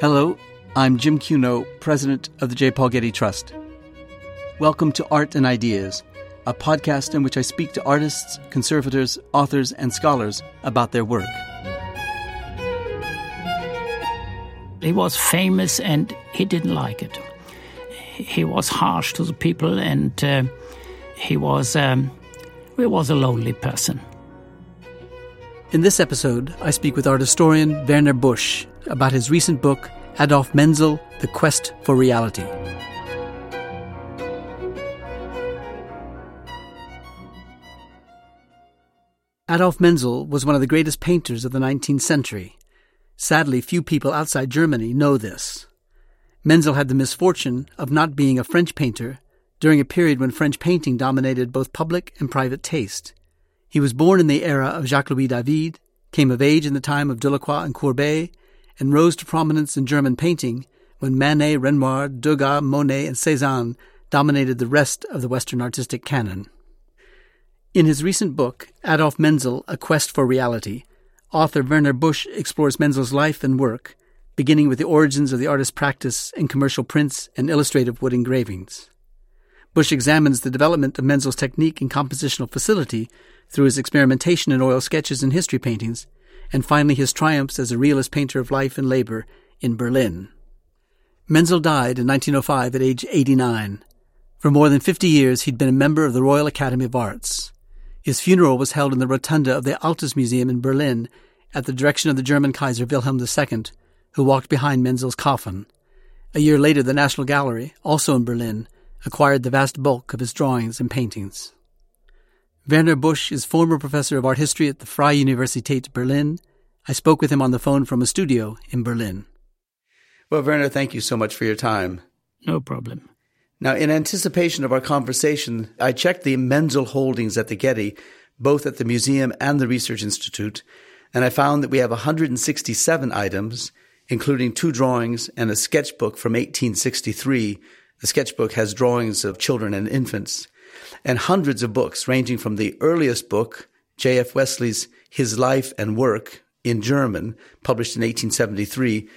Hello, I'm Jim Cuno, president of the J. Paul Getty Trust. Welcome to Art and Ideas, a podcast in which I speak to artists, conservators, authors, and scholars about their work. He was famous and he didn't like it. He was harsh to the people and uh, he was um, he was a lonely person. In this episode, I speak with art historian Werner Busch about his recent book, Adolf Menzel The Quest for Reality. Adolf Menzel was one of the greatest painters of the 19th century. Sadly, few people outside Germany know this. Menzel had the misfortune of not being a French painter during a period when French painting dominated both public and private taste. He was born in the era of Jacques Louis David, came of age in the time of Delacroix and Courbet, and rose to prominence in German painting when Manet, Renoir, Degas, Monet, and Cézanne dominated the rest of the Western artistic canon. In his recent book, Adolf Menzel, A Quest for Reality, author Werner Busch explores Menzel's life and work, beginning with the origins of the artist's practice in commercial prints and illustrative wood engravings. Busch examines the development of Menzel's technique and compositional facility through his experimentation in oil sketches and history paintings, and finally his triumphs as a realist painter of life and labor in Berlin. Menzel died in 1905 at age 89. For more than 50 years, he'd been a member of the Royal Academy of Arts. His funeral was held in the rotunda of the Altes Museum in Berlin at the direction of the German Kaiser Wilhelm II, who walked behind Menzel's coffin. A year later, the National Gallery, also in Berlin, acquired the vast bulk of his drawings and paintings. Werner Busch is former professor of art history at the Freie Universität Berlin. I spoke with him on the phone from a studio in Berlin. Well, Werner, thank you so much for your time. No problem. Now, in anticipation of our conversation, I checked the Menzel holdings at the Getty, both at the museum and the Research Institute, and I found that we have 167 items, including two drawings and a sketchbook from 1863. The sketchbook has drawings of children and infants and hundreds of books ranging from the earliest book, J.F. Wesley's His Life and Work in German, published in 1873,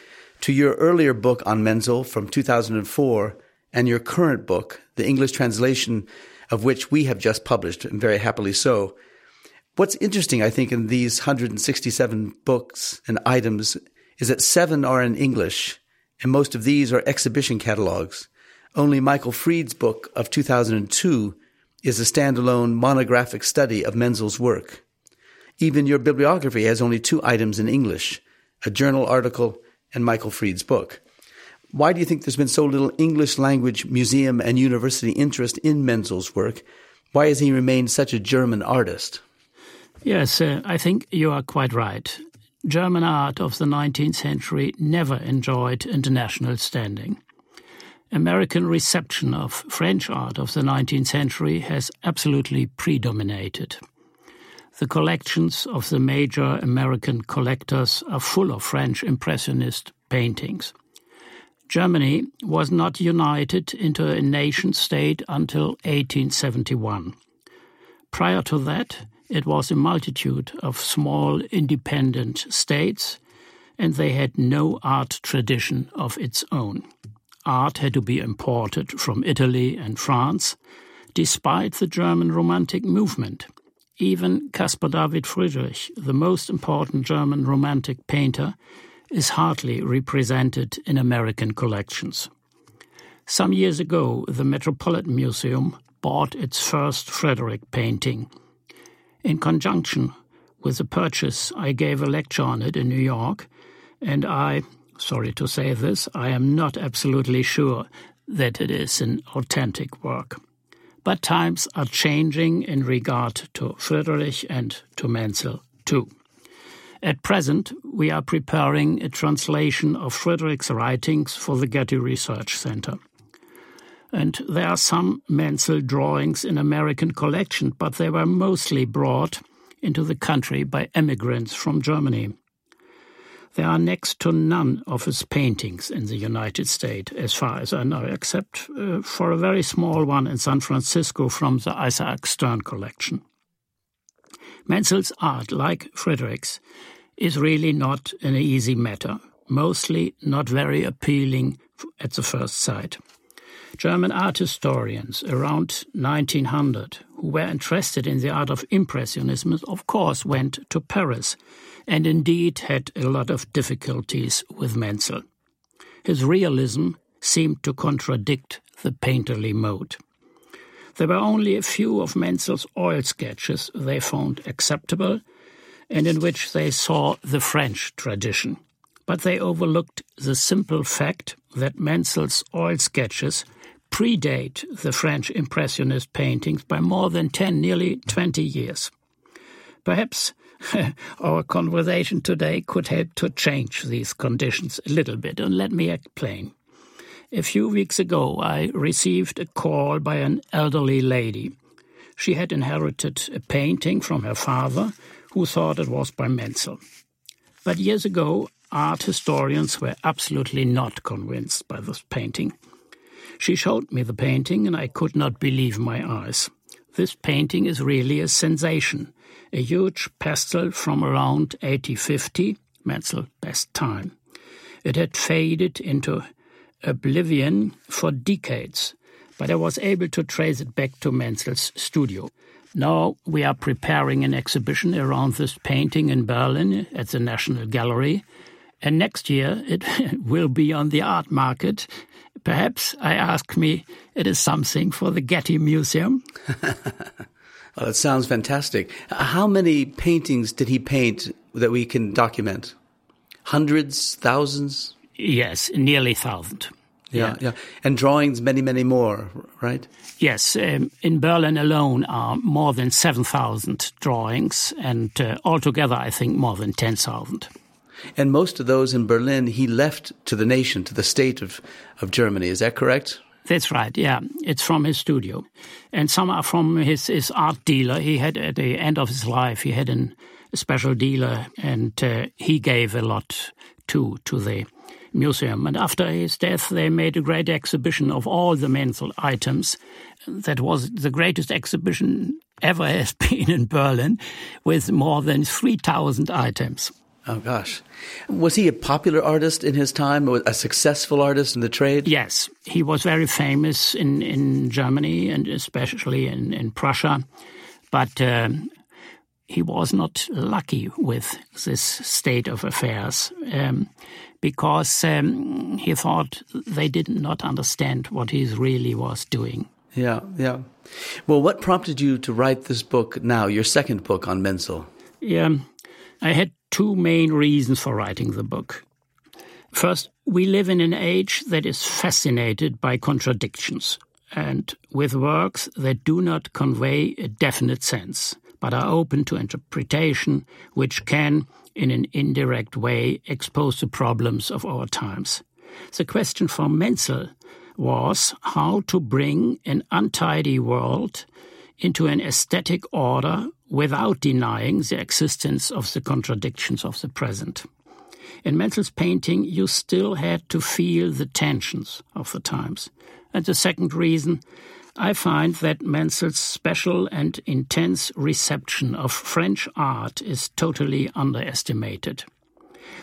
to your earlier book on Menzel from 2004 and your current book, the English translation of which we have just published, and very happily so. What's interesting, I think, in these 167 books and items is that seven are in English, and most of these are exhibition catalogs. Only Michael Fried's book of 2002 is a standalone monographic study of Menzel's work. Even your bibliography has only two items in English a journal article and Michael Fried's book. Why do you think there's been so little English language museum and university interest in Menzel's work? Why has he remained such a German artist? Yes, uh, I think you are quite right. German art of the 19th century never enjoyed international standing. American reception of French art of the 19th century has absolutely predominated. The collections of the major American collectors are full of French Impressionist paintings. Germany was not united into a nation state until 1871. Prior to that, it was a multitude of small independent states, and they had no art tradition of its own art had to be imported from Italy and France, despite the German Romantic movement. Even Caspar David Friedrich, the most important German Romantic painter, is hardly represented in American collections. Some years ago, the Metropolitan Museum bought its first Friedrich painting. In conjunction with the purchase, I gave a lecture on it in New York, and I sorry to say this, I am not absolutely sure that it is an authentic work. But times are changing in regard to Friedrich and to Menzel too. At present, we are preparing a translation of Friedrich's writings for the Getty Research Center. And there are some Menzel drawings in American collection, but they were mostly brought into the country by emigrants from Germany. There are next to none of his paintings in the United States, as far as I know, except uh, for a very small one in San Francisco from the Isaac Stern collection. Menzel's art, like Friedrich's, is really not an easy matter. mostly not very appealing at the first sight. German art historians around 1900 who were interested in the art of Impressionism, of course, went to Paris and indeed had a lot of difficulties with Menzel. His realism seemed to contradict the painterly mode. There were only a few of Menzel's oil sketches they found acceptable and in which they saw the French tradition. But they overlooked the simple fact that Menzel's oil sketches predate the French Impressionist paintings by more than 10, nearly 20 years. Perhaps our conversation today could help to change these conditions a little bit, and let me explain. A few weeks ago, I received a call by an elderly lady. She had inherited a painting from her father, who thought it was by Menzel. But years ago, art historians were absolutely not convinced by this painting. She showed me the painting, and I could not believe my eyes. This painting is really a sensation, a huge pastel from around 1850, Menzel best time. It had faded into oblivion for decades, but I was able to trace it back to Menzel's studio. Now we are preparing an exhibition around this painting in Berlin at the National Gallery, and next year it will be on the art market Perhaps, I ask me, it is something for the Getty Museum. well, that sounds fantastic. How many paintings did he paint that we can document? Hundreds, thousands? Yes, nearly thousand. Yeah, yeah, and drawings, many, many more, right? Yes, um, in Berlin alone are more than seven thousand drawings, and uh, altogether, I think more than ten thousand. And most of those in Berlin, he left to the nation, to the state of, of Germany. Is that correct? That's right, yeah. It's from his studio. And some are from his, his art dealer. He had, at the end of his life, he had an, a special dealer, and uh, he gave a lot to, to the museum. And after his death, they made a great exhibition of all the Menzel items. That was the greatest exhibition ever has been in Berlin, with more than 3,000 items. Oh, gosh. Was he a popular artist in his time, a successful artist in the trade? Yes. He was very famous in, in Germany and especially in, in Prussia. But uh, he was not lucky with this state of affairs um, because um, he thought they did not understand what he really was doing. Yeah, yeah. Well, what prompted you to write this book now, your second book on Menzel? Yeah, I had two main reasons for writing the book. First, we live in an age that is fascinated by contradictions and with works that do not convey a definite sense, but are open to interpretation, which can, in an indirect way, expose the problems of our times. The question for Menzel was how to bring an untidy world into an aesthetic order without denying the existence of the contradictions of the present. In Menzel's painting, you still had to feel the tensions of the times. And the second reason, I find that Menzel's special and intense reception of French art is totally underestimated.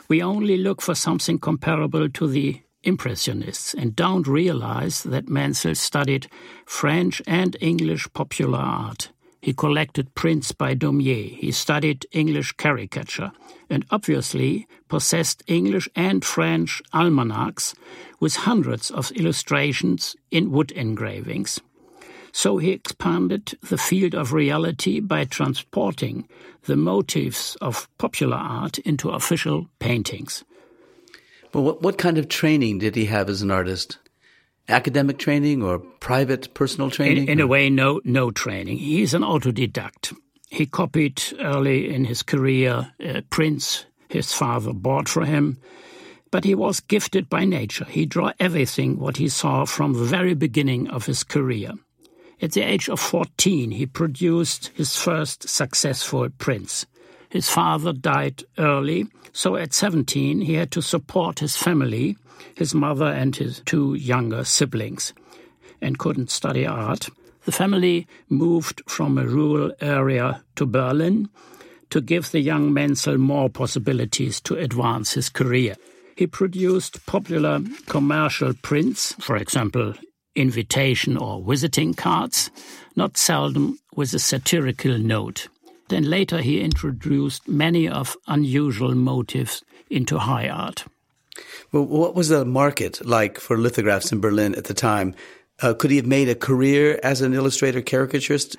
We only look for something comparable to the Impressionists and don't realize that Menzel studied French and English popular art. He collected prints by Daumier. He studied English caricature and obviously possessed English and French almanacs with hundreds of illustrations in wood engravings. So he expanded the field of reality by transporting the motifs of popular art into official paintings. But what, what kind of training did he have as an artist? academic training or private personal training? In, in a way, no, no training. He's an autodidact. He copied early in his career uh, prints his father bought for him, but he was gifted by nature. He drew everything what he saw from the very beginning of his career. At the age of 14, he produced his first successful prints. His father died early, so at 17 he had to support his family his mother and his two younger siblings, and couldn't study art. The family moved from a rural area to Berlin to give the young Menzel more possibilities to advance his career. He produced popular commercial prints, for example, invitation or visiting cards, not seldom with a satirical note. Then later he introduced many of unusual motives into high art. Well, what was the market like for lithographs in Berlin at the time? Uh, could he have made a career as an illustrator caricaturist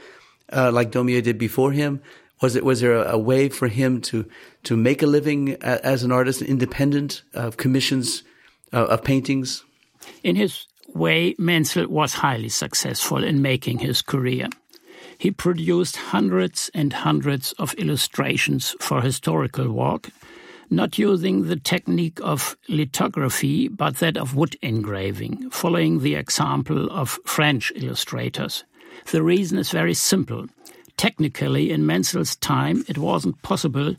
uh, like Daumier did before him? Was it was there a, a, way for him to to make a living as an artist, independent of commissions uh, of paintings? In his way, Menzel was highly successful in making his career. He produced hundreds and hundreds of illustrations for historical work, not using the technique of lithography but that of wood engraving, following the example of French illustrators. The reason is very simple. Technically, in Menzel's time, it wasn't possible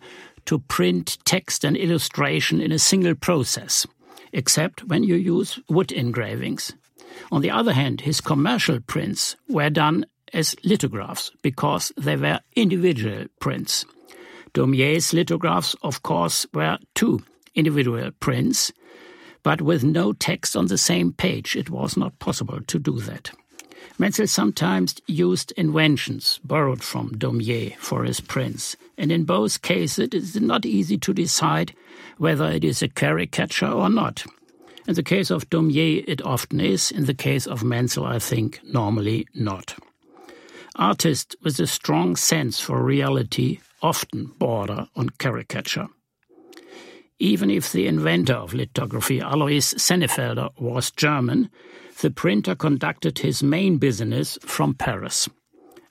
to print text and illustration in a single process, except when you use wood engravings. On the other hand, his commercial prints were done as lithographs because they were individual prints. Daumier's lithographs, of course, were two individual prints, but with no text on the same page, it was not possible to do that. Menzel sometimes used inventions borrowed from Daumier for his prints, and in both cases it is not easy to decide whether it is a caricature or not. In the case of Daumier, it often is. In the case of Menzel, I think normally not. Artists with a strong sense for reality often border on caricature. Even if the inventor of lithography, Alois Senefelder, was German, the printer conducted his main business from Paris.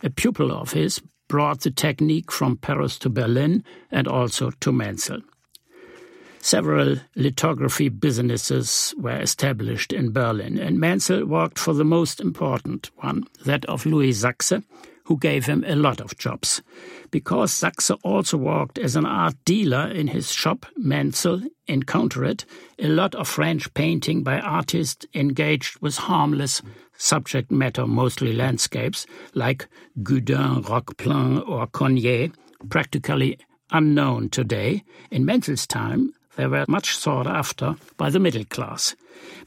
A pupil of his brought the technique from Paris to Berlin and also to Menzel. Several lithography businesses were established in Berlin, and Menzel worked for the most important one, that of Louis Sachse, who gave him a lot of jobs. Because Sachse also worked as an art dealer in his shop, Menzel encountered a lot of French painting by artists engaged with harmless subject matter, mostly landscapes, like Gudin, Roqueplan, or Corneille, practically unknown today. In Menzel's time, they were much sought after by the middle class.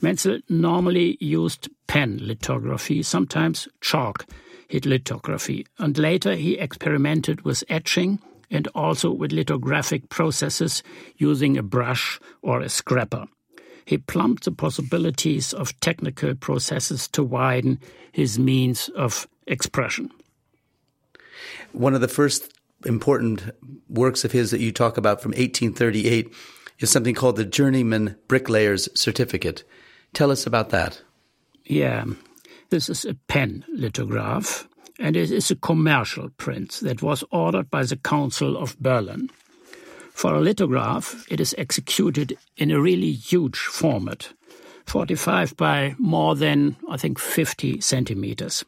Menzel normally used pen lithography, sometimes chalk hit lithography, and later he experimented with etching and also with lithographic processes using a brush or a scraper. He plumbed the possibilities of technical processes to widen his means of expression. One of the first important works of his that you talk about from 1838 is something called the Journeyman Bricklayer's Certificate. Tell us about that. Yeah, this is a pen lithograph, and it is a commercial print that was ordered by the Council of Berlin. For a lithograph, it is executed in a really huge format, 45 by more than, I think, 50 centimeters.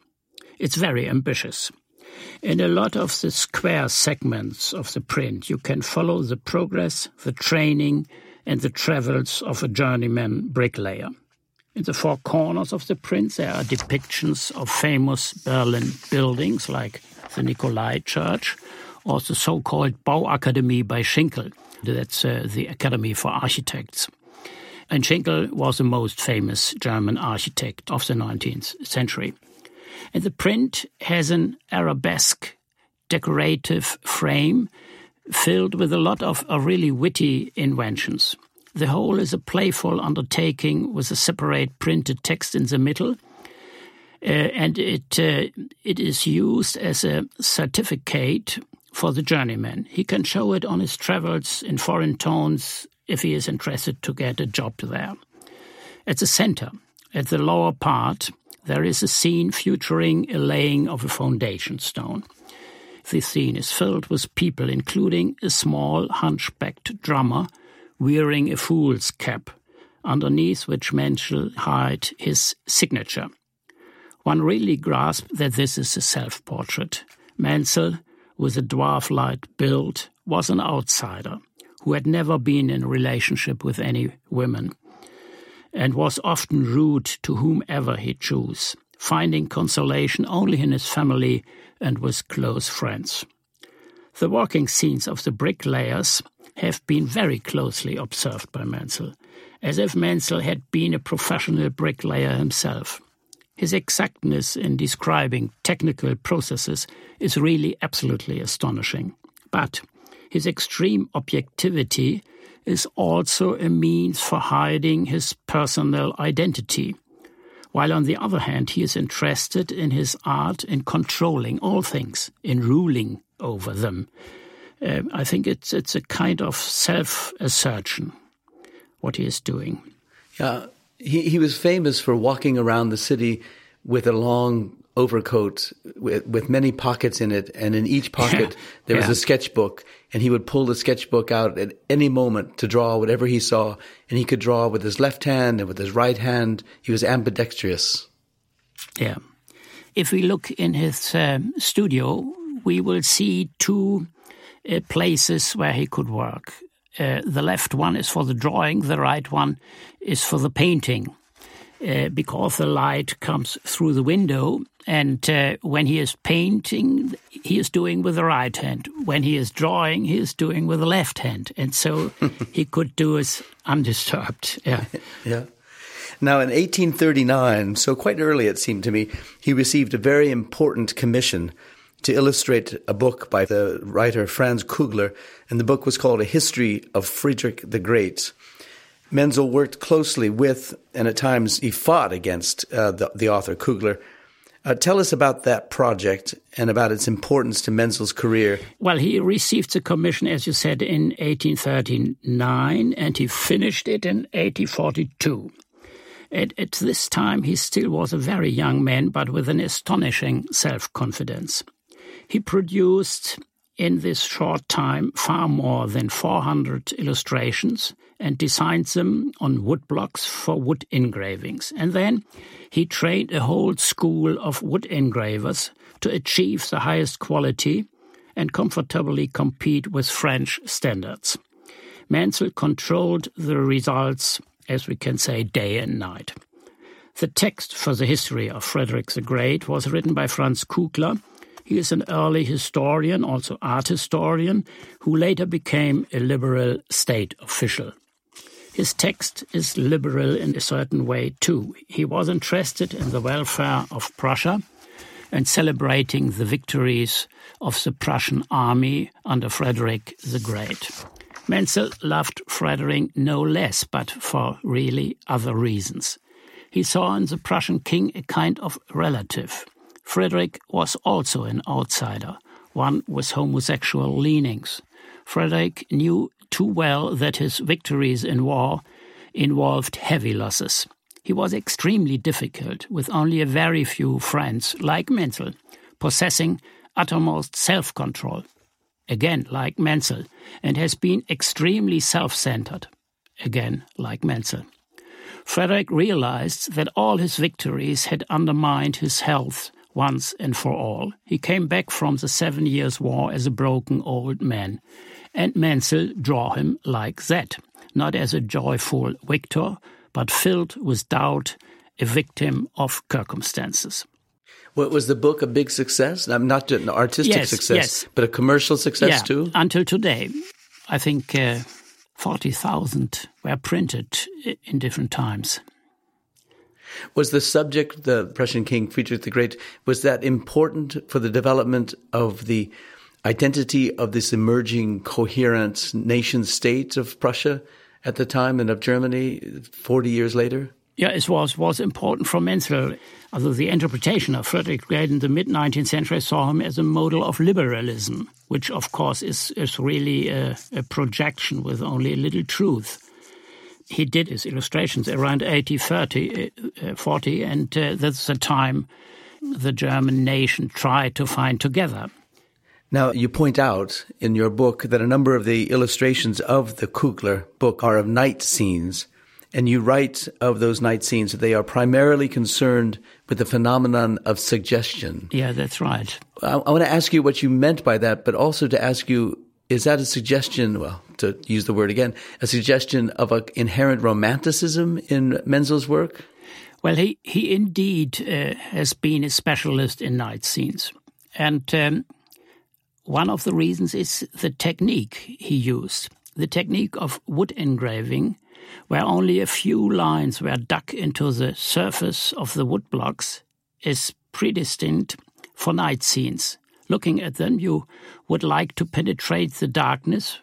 It's very ambitious. In a lot of the square segments of the print, you can follow the progress, the training, and the travels of a journeyman bricklayer. In the four corners of the print, there are depictions of famous Berlin buildings like the Nikolai Church or the so called Bauakademie by Schinkel. That's uh, the Academy for Architects. And Schinkel was the most famous German architect of the 19th century. And the print has an arabesque decorative frame filled with a lot of really witty inventions. The whole is a playful undertaking with a separate printed text in the middle. Uh, and it uh, it is used as a certificate for the journeyman. He can show it on his travels in foreign towns if he is interested to get a job there. At the center, at the lower part, there is a scene featuring a laying of a foundation stone. The scene is filled with people, including a small hunchbacked drummer wearing a fool's cap, underneath which Menzel hide his signature. One really grasps that this is a self portrait. Menzel, with a dwarf like build, was an outsider who had never been in relationship with any women and was often rude to whomever he chose, finding consolation only in his family and with close friends. The working scenes of the bricklayers have been very closely observed by Menzel, as if Menzel had been a professional bricklayer himself. His exactness in describing technical processes is really absolutely astonishing. But his extreme objectivity is also a means for hiding his personal identity. While on the other hand, he is interested in his art in controlling all things, in ruling over them. Uh, I think it's it's a kind of self assertion what he is doing. Yeah, he, he was famous for walking around the city with a long overcoat with, with many pockets in it, and in each pocket yeah. there was yeah. a sketchbook, and he would pull the sketchbook out at any moment to draw whatever he saw, and he could draw with his left hand and with his right hand. He was ambidextrous. Yeah. If we look in his um, studio, we will see two uh, places where he could work. Uh, the left one is for the drawing, the right one is for the painting. Uh, because the light comes through the window, and uh, when he is painting, he is doing with the right hand. When he is drawing, he is doing with the left hand, and so he could do it undisturbed. Yeah, yeah. Now, in 1839, so quite early it seemed to me, he received a very important commission to illustrate a book by the writer Franz Kugler, and the book was called A History of Friedrich the Great. Menzel worked closely with, and at times he fought against uh, the, the, author Kugler. Uh, tell us about that project and about its importance to Menzel's career. Well, he received the commission, as you said, in 1839, and he finished it in 1842. At, at this time, he still was a very young man, but with an astonishing self confidence. He produced in this short time far more than 400 illustrations and designed them on wood blocks for wood engravings. And then he trained a whole school of wood engravers to achieve the highest quality and comfortably compete with French standards. Menzel controlled the results, as we can say, day and night. The text for the history of Frederick the Great was written by Franz Kugler, he is an early historian, also art historian, who later became a liberal state official. His text is liberal in a certain way too. He was interested in the welfare of Prussia and celebrating the victories of the Prussian army under Frederick the Great. Menzel loved Frederick no less, but for really other reasons. He saw in the Prussian king a kind of relative. Frederick was also an outsider, one with homosexual leanings. Frederick knew too well that his victories in war involved heavy losses. He was extremely difficult, with only a very few friends, like Menzel, possessing uttermost self control. Again, like Menzel, and has been extremely self centered. Again, like Menzel. Frederick realized that all his victories had undermined his health once and for all. He came back from the Seven Years' War as a broken old man, and Menzel draw him like that, not as a joyful victor, but filled with doubt, a victim of circumstances. What was the book a big success? I'm not an artistic yes, success, yes. but a commercial success yeah, too. Until today, I think uh, forty thousand were printed in different times. Was the subject, the Prussian king Friedrich the Great, was that important for the development of the identity of this emerging coherent nation state of Prussia at the time and of Germany 40 years later? Yeah, it was was important for Menzel. Although the interpretation of Frederick Great in the mid 19th century saw him as a model of liberalism, which of course is, is really a, a projection with only a little truth he did his illustrations around 80, 30, uh, 40, and uh, that's the time the German nation tried to find together. Now, you point out in your book that a number of the illustrations of the Kugler book are of night scenes, and you write of those night scenes that they are primarily concerned with the phenomenon of suggestion. Yeah, that's right. I, I want to ask you what you meant by that, but also to ask you is that a suggestion, well, to use the word again, a suggestion of an inherent romanticism in Menzel's work? Well, he, he indeed uh, has been a specialist in night scenes. And um, one of the reasons is the technique he used. The technique of wood engraving where only a few lines were dug into the surface of the woodblocks, is predestined for night scenes. Looking at them, you would like to penetrate the darkness,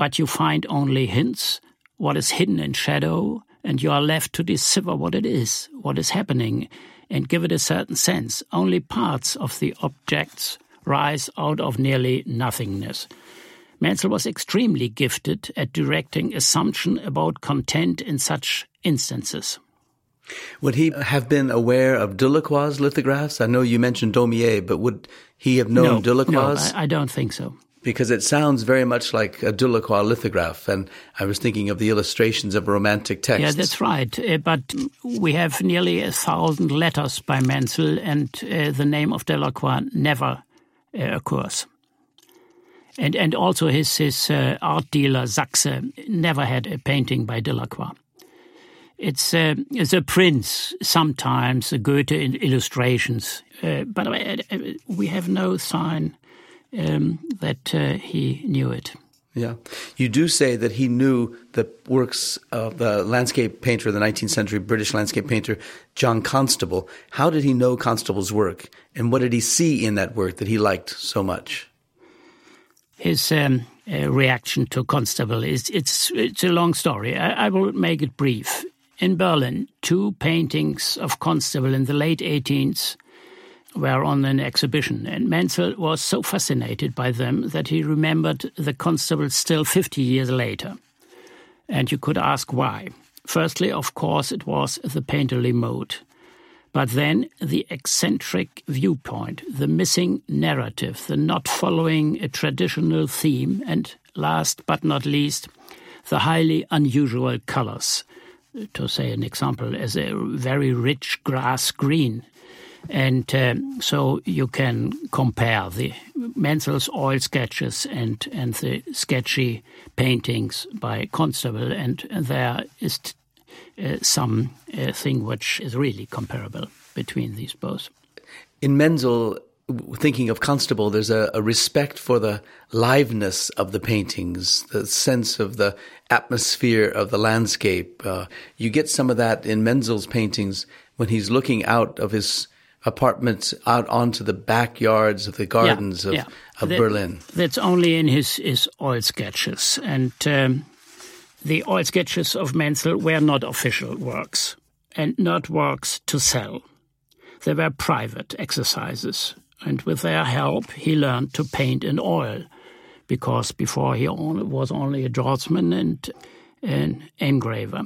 but you find only hints, what is hidden in shadow, and you are left to decipher what it is, what is happening, and give it a certain sense. Only parts of the objects rise out of nearly nothingness. Menzel was extremely gifted at directing assumption about content in such instances. Would he have been aware of Delacroix's lithographs? I know you mentioned Daumier, but would he have known no, Delacroix? No, I, I don't think so because it sounds very much like a Delacroix lithograph. And I was thinking of the illustrations of romantic texts. Yeah, that's right. Uh, but we have nearly a thousand letters by Menzel, and uh, the name of Delacroix never uh, occurs. And, and also his, his uh, art dealer, Sachse, never had a painting by Delacroix. It's, uh, it's a prince, sometimes, a Goethe in illustrations. Uh, but we have no sign um, that uh, he knew it. Yeah. You do say that he knew the works of the landscape painter, the 19th century British landscape painter, John Constable. How did he know Constable's work? And what did he see in that work that he liked so much? His um, uh, reaction to Constable is it's, it's a long story. I, I will make it brief. In Berlin, two paintings of Constable in the late 18th were on an exhibition, and Menzel was so fascinated by them that he remembered the Constable still 50 years later. And you could ask why. Firstly, of course, it was the painterly mode. But then the eccentric viewpoint, the missing narrative, the not following a traditional theme, and last but not least, the highly unusual colors. To say an example, as a very rich grass green and um, so you can compare the Menzel's oil sketches and, and the sketchy paintings by Constable, and there is uh, some uh, thing which is really comparable between these both. In Menzel, thinking of Constable, there's a, a, respect for the liveness of the paintings, the sense of the atmosphere of the landscape. Uh, you get some of that in Menzel's paintings when he's looking out of his apartments out onto the backyards of the gardens yeah, of, yeah. of that, Berlin. That's only in his, his oil sketches. And um, the oil sketches of Menzel were not official works and not works to sell. They were private exercises. And with their help, he learned to paint in oil because before he was only a draughtsman and an engraver.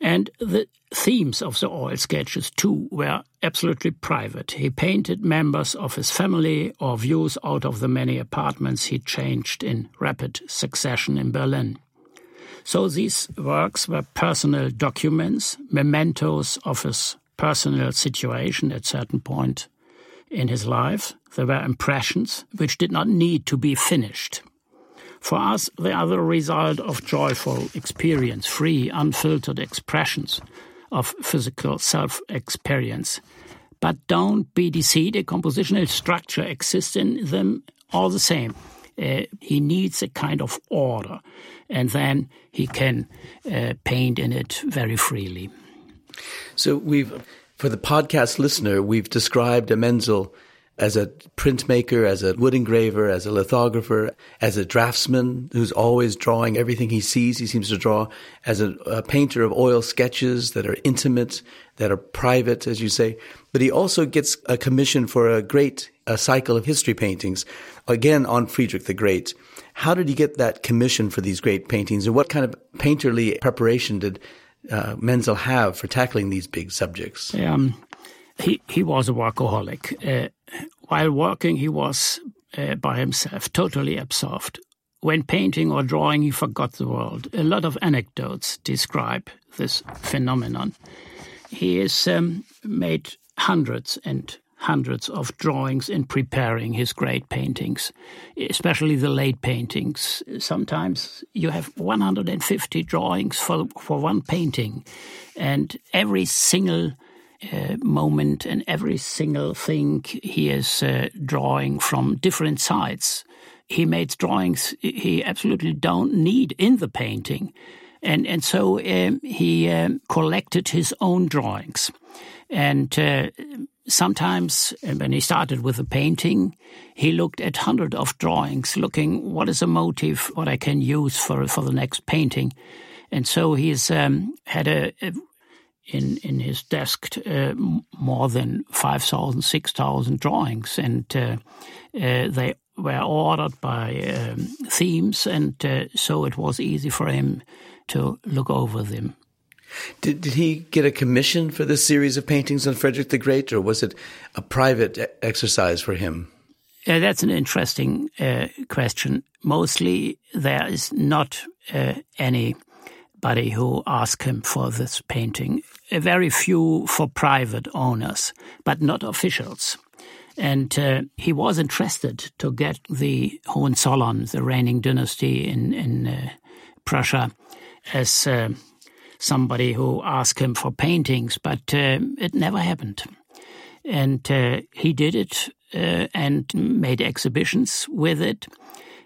And the themes of the oil sketches, too, were absolutely private. He painted members of his family or views out of the many apartments he changed in rapid succession in Berlin. So these works were personal documents, mementos of his personal situation at certain point in his life. They were impressions which did not need to be finished. For us, they are the result of joyful experience, free, unfiltered expressions of physical self experience. But don't be deceived, a compositional structure exists in them all the same. Uh, he needs a kind of order, and then he can uh, paint in it very freely. So we've, for the podcast listener, we've described a Menzel as a printmaker, as a wood engraver, as a lithographer, as a draftsman who's always drawing everything he sees, he seems to draw, as a, a, painter of oil sketches that are intimate, that are private, as you say. But he also gets a commission for a great a cycle of history paintings, again on Friedrich the Great. How did he get that commission for these great paintings, and what kind of painterly preparation did uh, Menzel have for tackling these big subjects? Um, he, he was a workaholic. Uh, while working, he was uh, by himself, totally absorbed. When painting or drawing, he forgot the world. A lot of anecdotes describe this phenomenon. He has um, made hundreds and hundreds of drawings in preparing his great paintings, especially the late paintings. Sometimes you have 150 drawings for, for one painting, and every single uh, moment and every single thing he is uh, drawing from different sides. He made drawings he absolutely don't need in the painting, And, and so um, he um, collected his own drawings. And uh, sometimes uh, when he started with the painting, he looked at hundreds of drawings, looking what is a motive, what I can use for for the next painting, and so he's um, had a, a, in in his desk uh, more than 5,000, 6,000 drawings, and uh, uh, they were ordered by um, themes, and uh, so it was easy for him to look over them. Did, did he get a commission for this series of paintings on Frederick the Great, or was it a private exercise for him? Uh, that's an interesting uh, question. Mostly, there is not uh, anybody who asked him for this painting. Uh, very few for private owners, but not officials. And uh, he was interested to get the Hohenzollern, the reigning dynasty in, in uh, Prussia, as somebody who asked him for paintings, but uh, it never happened. And uh, he did it uh, and made exhibitions with it.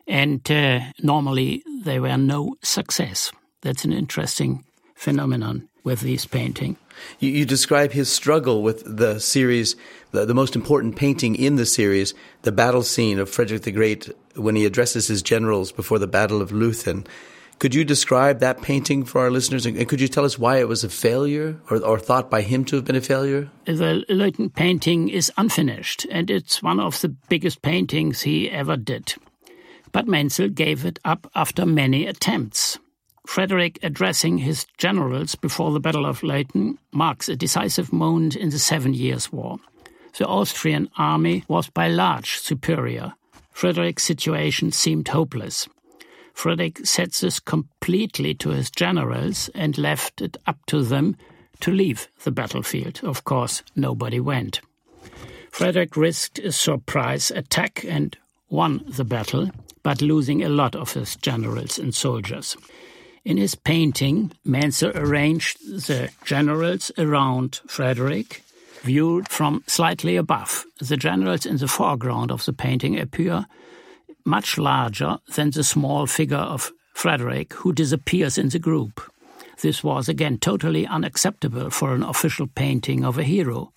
And uh, normally they were no success. That's an interesting phenomenon with these painting. You, you, describe his struggle with the series, the, the, most important painting in the series, the battle scene of Frederick the Great when he addresses his generals before the Battle of Leuthen. Could you describe that painting for our listeners? And could you tell us why it was a failure or, or thought by him to have been a failure? The Leuthen painting is unfinished, and it's one of the biggest paintings he ever did. But Menzel gave it up after many attempts. Frederick addressing his generals before the Battle of Leuthen marks a decisive moment in the Seven Years' War. The Austrian army was by large superior. Frederick's situation seemed hopeless. Frederick set this completely to his generals and left it up to them to leave the battlefield. Of course, nobody went. Frederick risked a surprise attack and won the battle, but losing a lot of his generals and soldiers. In his painting, Menzel arranged the generals around Frederick, viewed from slightly above. The generals in the foreground of the painting appear much larger than the small figure of Frederick, who disappears in the group. This was again totally unacceptable for an official painting of a hero.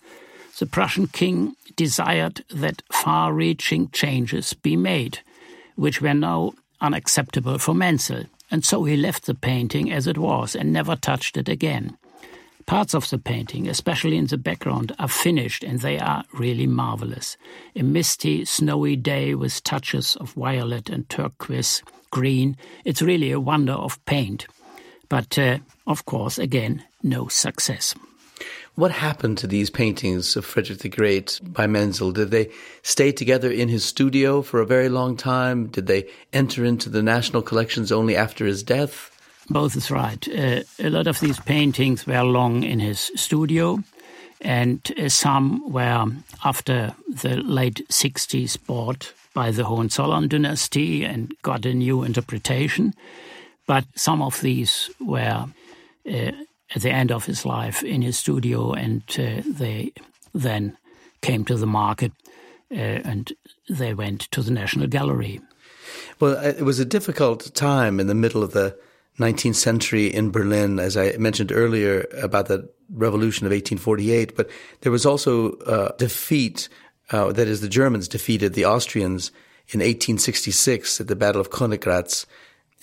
The Prussian king desired that far reaching changes be made, which were now unacceptable for Menzel, and so he left the painting as it was and never touched it again. Parts of the painting, especially in the background, are finished and they are really marvelous. A misty, snowy day with touches of violet and turquoise green. It's really a wonder of paint. But, uh, of course, again, no success. What happened to these paintings of Frederick the Great by Menzel? Did they stay together in his studio for a very long time? Did they enter into the national collections only after his death? Both is right. Uh, a lot of these paintings were long in his studio, and uh, some were after the late 60s bought by the Hohenzollern dynasty and got a new interpretation. But some of these were uh, at the end of his life in his studio, and uh, they then came to the market uh, and they went to the National Gallery. Well, it was a difficult time in the middle of the 19th century in Berlin, as I mentioned earlier about the revolution of 1848, but there was also a defeat, uh, that is, the Germans defeated the Austrians in 1866 at the Battle of Königgrätz,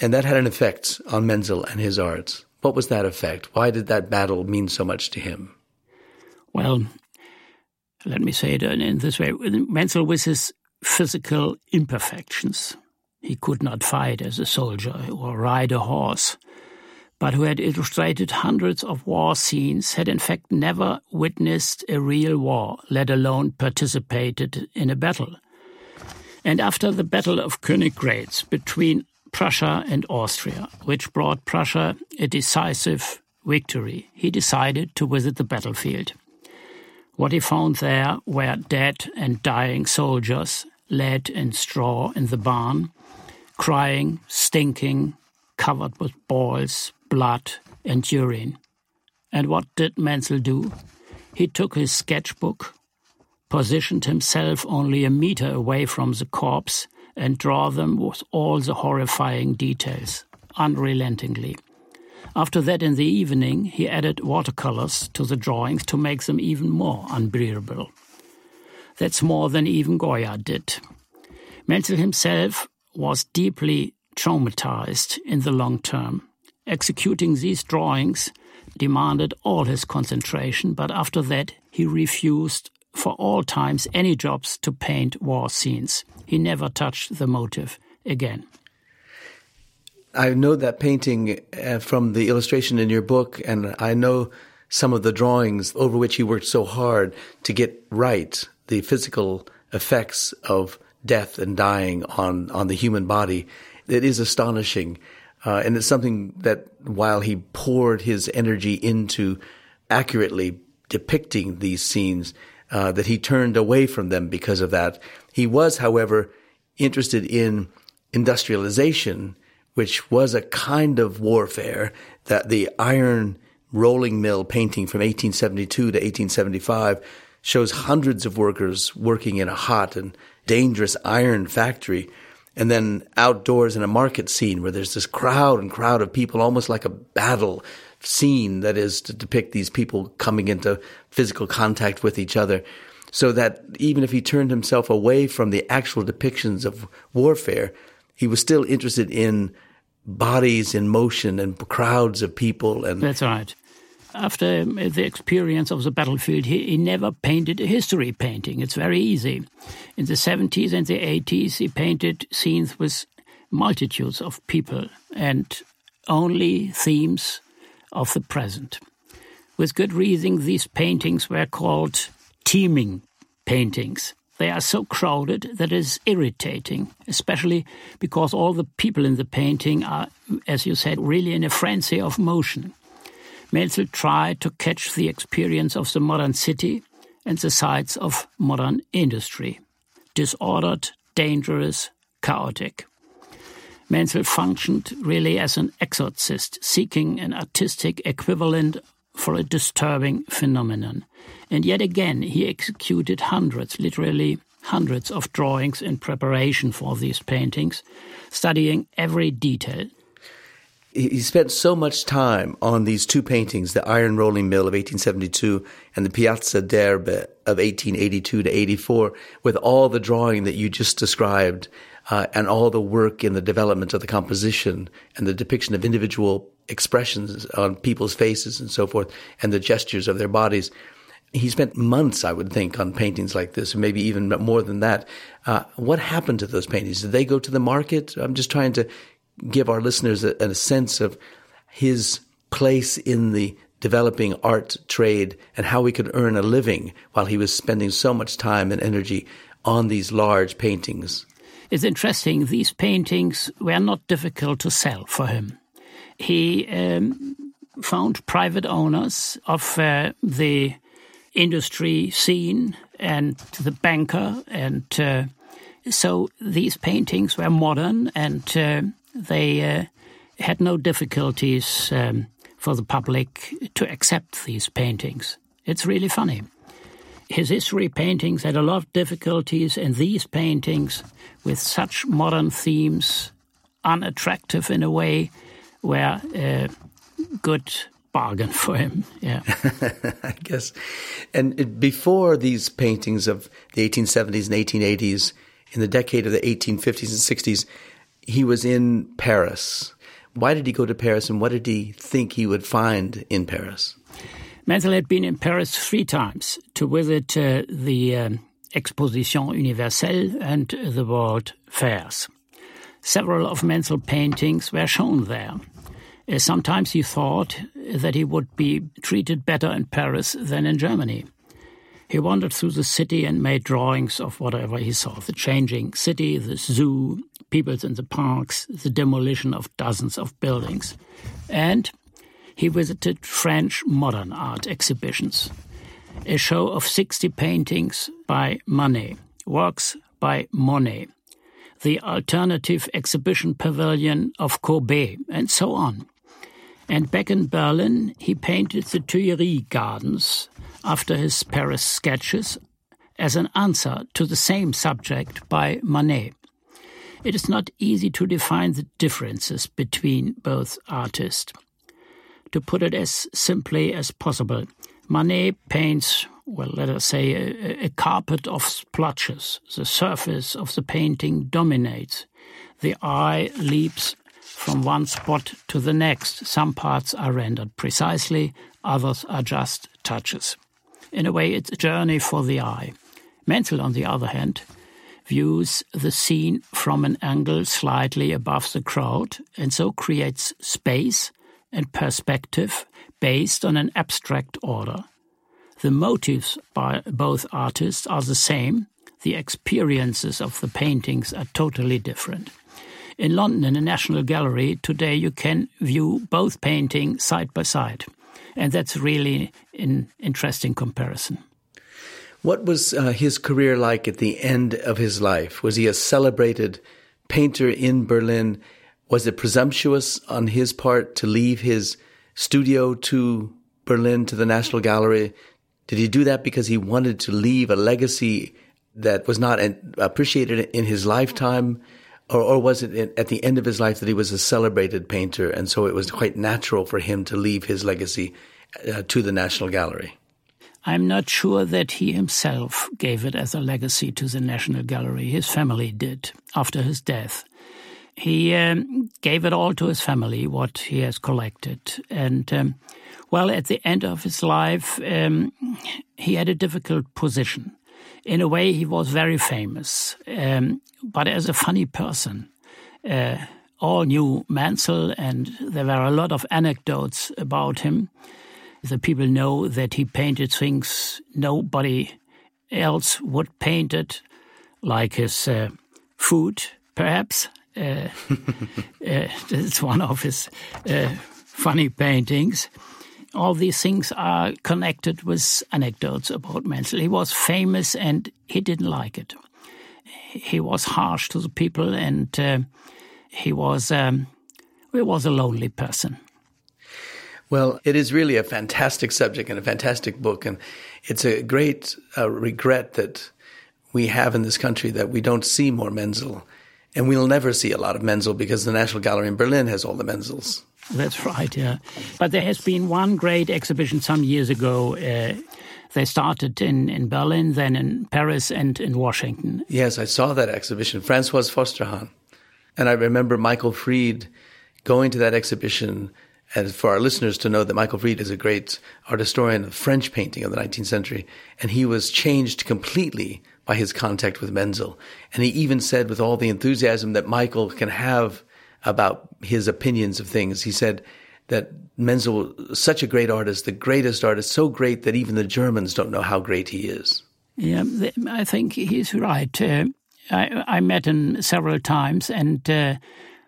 and that had an effect on Menzel and his art. What was that effect? Why did that battle mean so much to him? Well, let me say it in this way Menzel, with his physical imperfections, he could not fight as a soldier or ride a horse, but who had illustrated hundreds of war scenes, had in fact never witnessed a real war, let alone participated in a battle. And after the Battle of Königgrätz between Prussia and Austria, which brought Prussia a decisive victory, he decided to visit the battlefield. What he found there were dead and dying soldiers, lead and straw in the barn, crying, stinking, covered with boils, blood, and urine. And what did Menzel do? He took his sketchbook, positioned himself only a meter away from the corpse, and draw them with all the horrifying details, unrelentingly. After that, in the evening, he added watercolors to the drawings to make them even more unbearable. That's more than even Goya did. Menzel himself was deeply traumatized in the long term. Executing these drawings demanded all his concentration, but after that he refused for all times any jobs to paint war scenes. He never touched the motive again. I know that painting uh, from the illustration in your book, and I know some of the drawings over which you worked so hard to get right the physical effects of death and dying on, on the human body. It is astonishing. Uh, and it's something that while he poured his energy into accurately depicting these scenes, uh, that he turned away from them because of that. He was, however, interested in industrialization, which was a kind of warfare that the iron rolling mill painting from 1872 to 1875 shows hundreds of workers working in a hot and dangerous iron factory. And then outdoors in a market scene where there's this crowd and crowd of people, almost like a battle scene that is to depict these people coming into physical contact with each other. So that even if he turned himself away from the actual depictions of warfare, he was still interested in bodies in motion and crowds of people. And that's right after um, the experience of the battlefield, he, he, never painted a history painting. It's very easy. In the 70s and the 80s, he painted scenes with multitudes of people and only themes of the present. With good reason, these paintings were called teeming paintings. They are so crowded that it is irritating, especially because all the people in the painting are, as you said, really in a frenzy of motion. Menzel tried to catch the experience of the modern city and the sights of modern industry disordered, dangerous, chaotic. Menzel functioned really as an exorcist, seeking an artistic equivalent for a disturbing phenomenon. And yet again, he executed hundreds, literally hundreds of drawings in preparation for these paintings, studying every detail, he spent so much time on these two paintings, the Iron Rolling Mill of 1872 and the Piazza d'Erbe of 1882 to 84, with all the drawing that you just described uh, and all the work in the development of the composition and the depiction of individual expressions on people's faces and so forth and the gestures of their bodies. He spent months, I would think, on paintings like this, maybe even more than that. Uh, what happened to those paintings? Did they go to the market? I'm just trying to give our listeners a, a sense of his place in the developing art trade and how we could earn a living while he was spending so much time and energy on these large paintings. It's interesting, these paintings were not difficult to sell for him. He um, found private owners of uh, the industry scene and the banker, and uh, so these paintings were modern and uh, they uh, had no difficulties um, for the public to accept these paintings. It's really funny. His history paintings had a lot of difficulties, and these paintings, with such modern themes, unattractive in a way, were a good bargain for him. Yeah, I guess. And before these paintings of the 1870s and 1880s, in the decade of the 1850s and 60s, he was in Paris. Why did he go to Paris and what did he think he would find in Paris? Menzel had been in Paris three times to visit uh, the um, Exposition Universelle and the World Fairs. Several of Menzel's paintings were shown there. Uh, sometimes he thought that he would be treated better in Paris than in Germany. He wandered through the city and made drawings of whatever he saw the changing city, the zoo, people in the parks, the demolition of dozens of buildings. And he visited French modern art exhibitions. A show of 60 paintings by Manet, works by Monet, the alternative exhibition pavilion of Courbet, and so on. And back in Berlin, he painted the Tuileries Gardens after his Paris sketches as an answer to the same subject by Manet. It is not easy to define the differences between both artists. To put it as simply as possible, Manet paints, well, let us say, a, a carpet of splotches. The surface of the painting dominates. The eye leaps from one spot to the next. Some parts are rendered precisely, others are just touches. In a way, it's a journey for the eye. Menzel, on the other hand, views the scene from an angle slightly above the crowd and so creates space and perspective based on an abstract order. The motives by both artists are the same, the experiences of the paintings are totally different. In London, in the National Gallery, today you can view both paintings side by side. And that's really an interesting comparison. What was uh, his career like at the end of his life? Was he a celebrated painter in Berlin? Was it presumptuous on his part to leave his studio to Berlin to the National Gallery? Did he do that because he wanted to leave a legacy that was not appreciated in his lifetime? Or, or was it at the end of his life that he was a celebrated painter and so it was quite natural for him to leave his legacy uh, to the National Gallery? I'm not sure that he himself gave it as a legacy to the National Gallery. His family did after his death. He um, gave it all to his family, what he has collected. And, um, well, at the end of his life, um, he had a difficult position. In a way, he was very famous, um, but as a funny person. Uh, all knew Menzel, and there were a lot of anecdotes about him the people know that he painted things nobody else would paint it, like his uh, food, perhaps. Uh, uh, it's one of his uh, funny paintings. All these things are connected with anecdotes about Menzel. He was famous and he didn't like it. He was harsh to the people and uh, he was um, he was a lonely person. Well, it is really a fantastic subject and a fantastic book. And it's a great uh, regret that we have in this country that we don't see more Menzel. And we'll never see a lot of Menzel because the National Gallery in Berlin has all the Menzels. That's right, yeah. But there has been one great exhibition some years ago. Uh, they started in, in Berlin, then in Paris, and in Washington. Yes, I saw that exhibition, Francois Forster-Hahn. And I remember Michael Fried going to that exhibition and for our listeners to know that Michael Fried is a great art historian of French painting of the 19th century, and he was changed completely by his contact with Menzel. And he even said, with all the enthusiasm that Michael can have about his opinions of things, he said that Menzel was such a great artist, the greatest artist, so great that even the Germans don't know how great he is. Yeah, I think he's right. Uh, I, I, met him several times, and uh,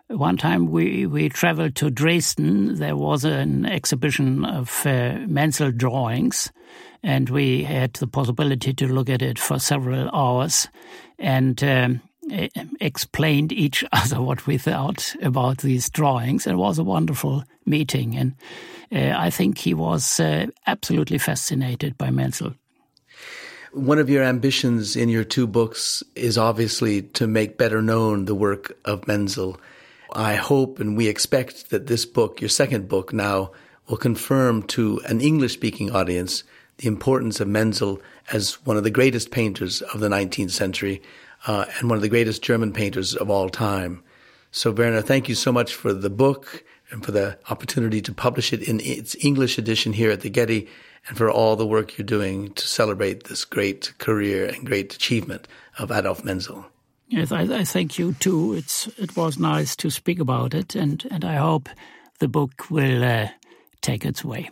one time we, we traveled to Dresden. There was an exhibition of uh, Menzel drawings, and we had the possibility to look at it for several hours and um, explained each other what we thought about these drawings. It was a wonderful meeting, and uh, I think he was uh, absolutely fascinated by Menzel. One of your ambitions in your two books is obviously to make better known the work of Menzel. I hope and we expect that this book, your second book now, will confirm to an English speaking audience the importance of Menzel as one of the greatest painters of the 19th century uh, and one of the greatest German painters of all time. So, Werner, thank you so much for the book and for the opportunity to publish it in its English edition here at the Getty and for all the work you're doing to celebrate this great career and great achievement of Adolf Menzel. Yes, I, I thank you too. It's it was nice to speak about it, and and I hope the book will uh, take its way.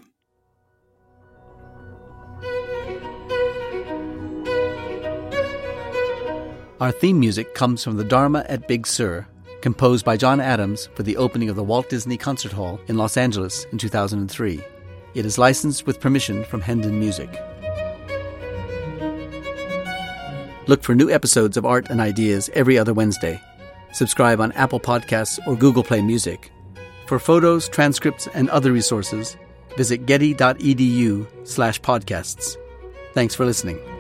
Our theme music comes from the Dharma at Big Sur, composed by John Adams for the opening of the Walt Disney Concert Hall in Los Angeles in 2003. It is licensed with permission from Hendon Music. Look for new episodes of Art and Ideas every other Wednesday. Subscribe on Apple Podcasts or Google Play Music. For photos, transcripts, and other resources, visit getty.edu slash podcasts. Thanks for listening.